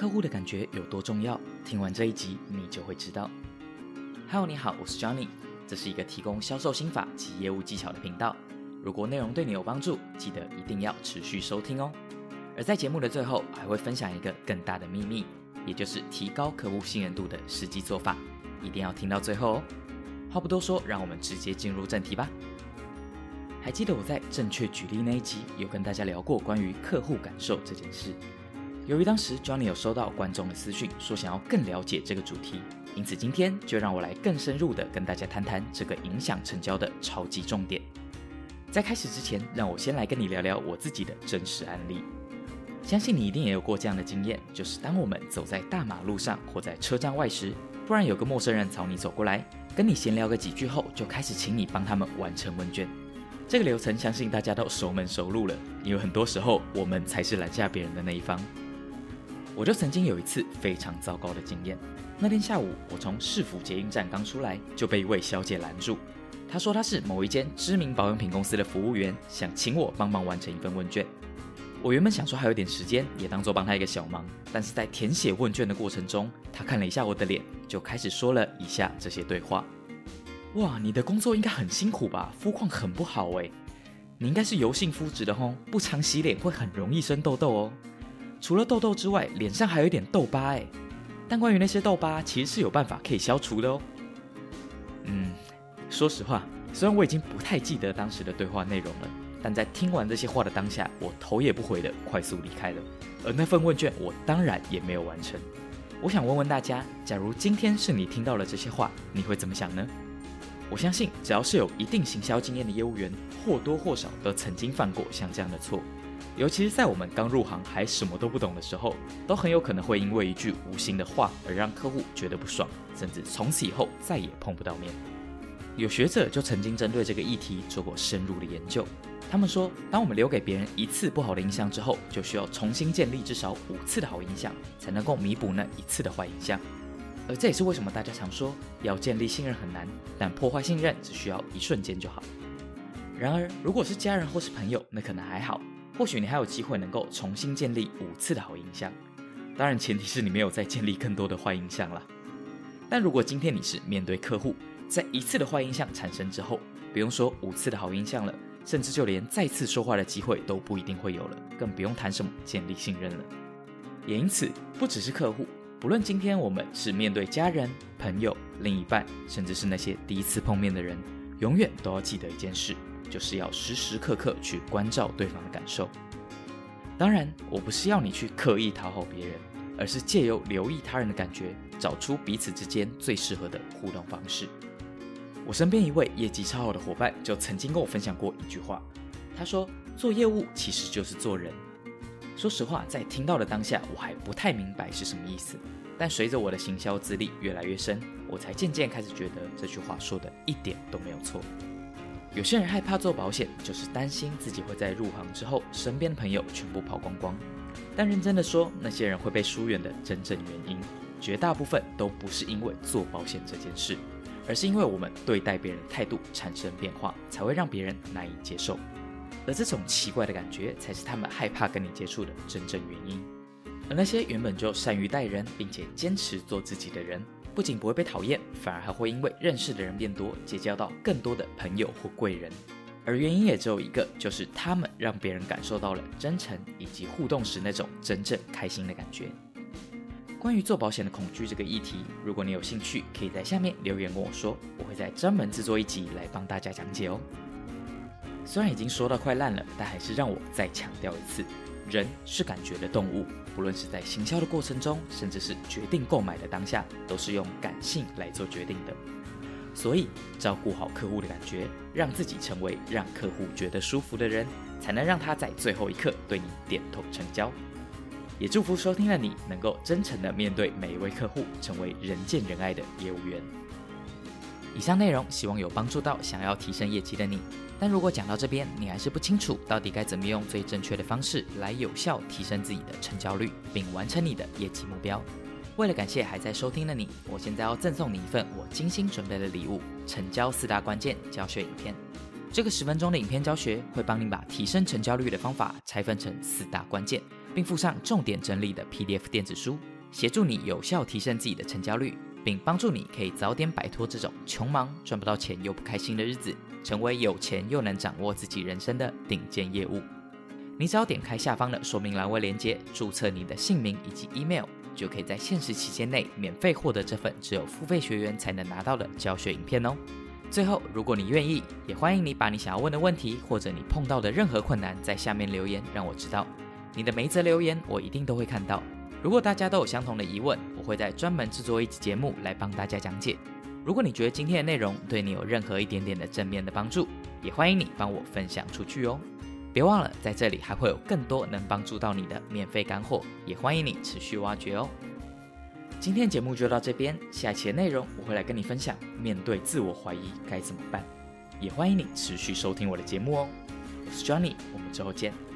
客户的感觉有多重要？听完这一集，你就会知道。Hello，你好，我是 Johnny，这是一个提供销售心法及业务技巧的频道。如果内容对你有帮助，记得一定要持续收听哦。而在节目的最后，还会分享一个更大的秘密，也就是提高客户信任度的实际做法，一定要听到最后哦。话不多说，让我们直接进入正题吧。还记得我在正确举例那一集有跟大家聊过关于客户感受这件事。由于当时 Johnny 有收到观众的私讯，说想要更了解这个主题，因此今天就让我来更深入的跟大家谈谈这个影响成交的超级重点。在开始之前，让我先来跟你聊聊我自己的真实案例。相信你一定也有过这样的经验，就是当我们走在大马路上或在车站外时，突然有个陌生人朝你走过来，跟你闲聊个几句后，就开始请你帮他们完成问卷。这个流程相信大家都熟门熟路了，因为很多时候我们才是拦下别人的那一方。我就曾经有一次非常糟糕的经验。那天下午，我从市府捷运站刚出来，就被一位小姐拦住。她说她是某一间知名保养品公司的服务员，想请我帮忙完成一份问卷。我原本想说还有点时间，也当做帮她一个小忙。但是在填写问卷的过程中，她看了一下我的脸，就开始说了以下这些对话。哇，你的工作应该很辛苦吧？肤况很不好哎，你应该是油性肤质的吼，不常洗脸会很容易生痘痘哦。除了痘痘之外，脸上还有一点痘疤哎，但关于那些痘疤，其实是有办法可以消除的哦。嗯，说实话，虽然我已经不太记得当时的对话内容了，但在听完这些话的当下，我头也不回的快速离开了。而那份问卷，我当然也没有完成。我想问问大家，假如今天是你听到了这些话，你会怎么想呢？我相信，只要是有一定行销经验的业务员，或多或少都曾经犯过像这样的错。尤其是在我们刚入行还什么都不懂的时候，都很有可能会因为一句无心的话而让客户觉得不爽，甚至从此以后再也碰不到面。有学者就曾经针对这个议题做过深入的研究。他们说，当我们留给别人一次不好的印象之后，就需要重新建立至少五次的好印象，才能够弥补那一次的坏印象。而这也是为什么大家常说要建立信任很难，但破坏信任只需要一瞬间就好。然而，如果是家人或是朋友，那可能还好，或许你还有机会能够重新建立五次的好印象。当然，前提是你没有再建立更多的坏印象了。但如果今天你是面对客户，在一次的坏印象产生之后，不用说五次的好印象了，甚至就连再次说话的机会都不一定会有了，更不用谈什么建立信任了。也因此，不只是客户。不论今天我们是面对家人、朋友、另一半，甚至是那些第一次碰面的人，永远都要记得一件事，就是要时时刻刻去关照对方的感受。当然，我不是要你去刻意讨好别人，而是借由留意他人的感觉，找出彼此之间最适合的互动方式。我身边一位业绩超好的伙伴就曾经跟我分享过一句话，他说：“做业务其实就是做人。”说实话，在听到的当下，我还不太明白是什么意思。但随着我的行销资历越来越深，我才渐渐开始觉得这句话说的一点都没有错。有些人害怕做保险，就是担心自己会在入行之后，身边的朋友全部跑光光。但认真的说，那些人会被疏远的真正原因，绝大部分都不是因为做保险这件事，而是因为我们对待别人态度产生变化，才会让别人难以接受。而这种奇怪的感觉，才是他们害怕跟你接触的真正原因。而那些原本就善于待人，并且坚持做自己的人，不仅不会被讨厌，反而还会因为认识的人变多，结交到更多的朋友或贵人。而原因也只有一个，就是他们让别人感受到了真诚，以及互动时那种真正开心的感觉。关于做保险的恐惧这个议题，如果你有兴趣，可以在下面留言跟我说，我会再专门制作一集来帮大家讲解哦。虽然已经说到快烂了，但还是让我再强调一次：人是感觉的动物，不论是在行销的过程中，甚至是决定购买的当下，都是用感性来做决定的。所以，照顾好客户的感觉，让自己成为让客户觉得舒服的人，才能让他在最后一刻对你点头成交。也祝福收听的你能够真诚的面对每一位客户，成为人见人爱的业务员。以上内容希望有帮助到想要提升业绩的你。但如果讲到这边，你还是不清楚到底该怎么用最正确的方式来有效提升自己的成交率，并完成你的业绩目标。为了感谢还在收听的你，我现在要赠送你一份我精心准备的礼物——成交四大关键教学影片。这个十分钟的影片教学会帮你把提升成交率的方法拆分成四大关键，并附上重点整理的 PDF 电子书，协助你有效提升自己的成交率，并帮助你可以早点摆脱这种穷忙赚不到钱又不开心的日子，成为有钱又能掌握自己人生的顶尖业务。你只要点开下方的说明栏位链接，注册你的姓名以及 email，就可以在限时期间内免费获得这份只有付费学员才能拿到的教学影片哦。最后，如果你愿意，也欢迎你把你想要问的问题或者你碰到的任何困难在下面留言，让我知道。你的每一则留言我一定都会看到。如果大家都有相同的疑问，会在专门制作一集节目来帮大家讲解。如果你觉得今天的内容对你有任何一点点的正面的帮助，也欢迎你帮我分享出去哦。别忘了，在这里还会有更多能帮助到你的免费干货，也欢迎你持续挖掘哦。今天节目就到这边，下期的内容我会来跟你分享，面对自我怀疑该怎么办，也欢迎你持续收听我的节目哦。我是 Johnny，我们之后见。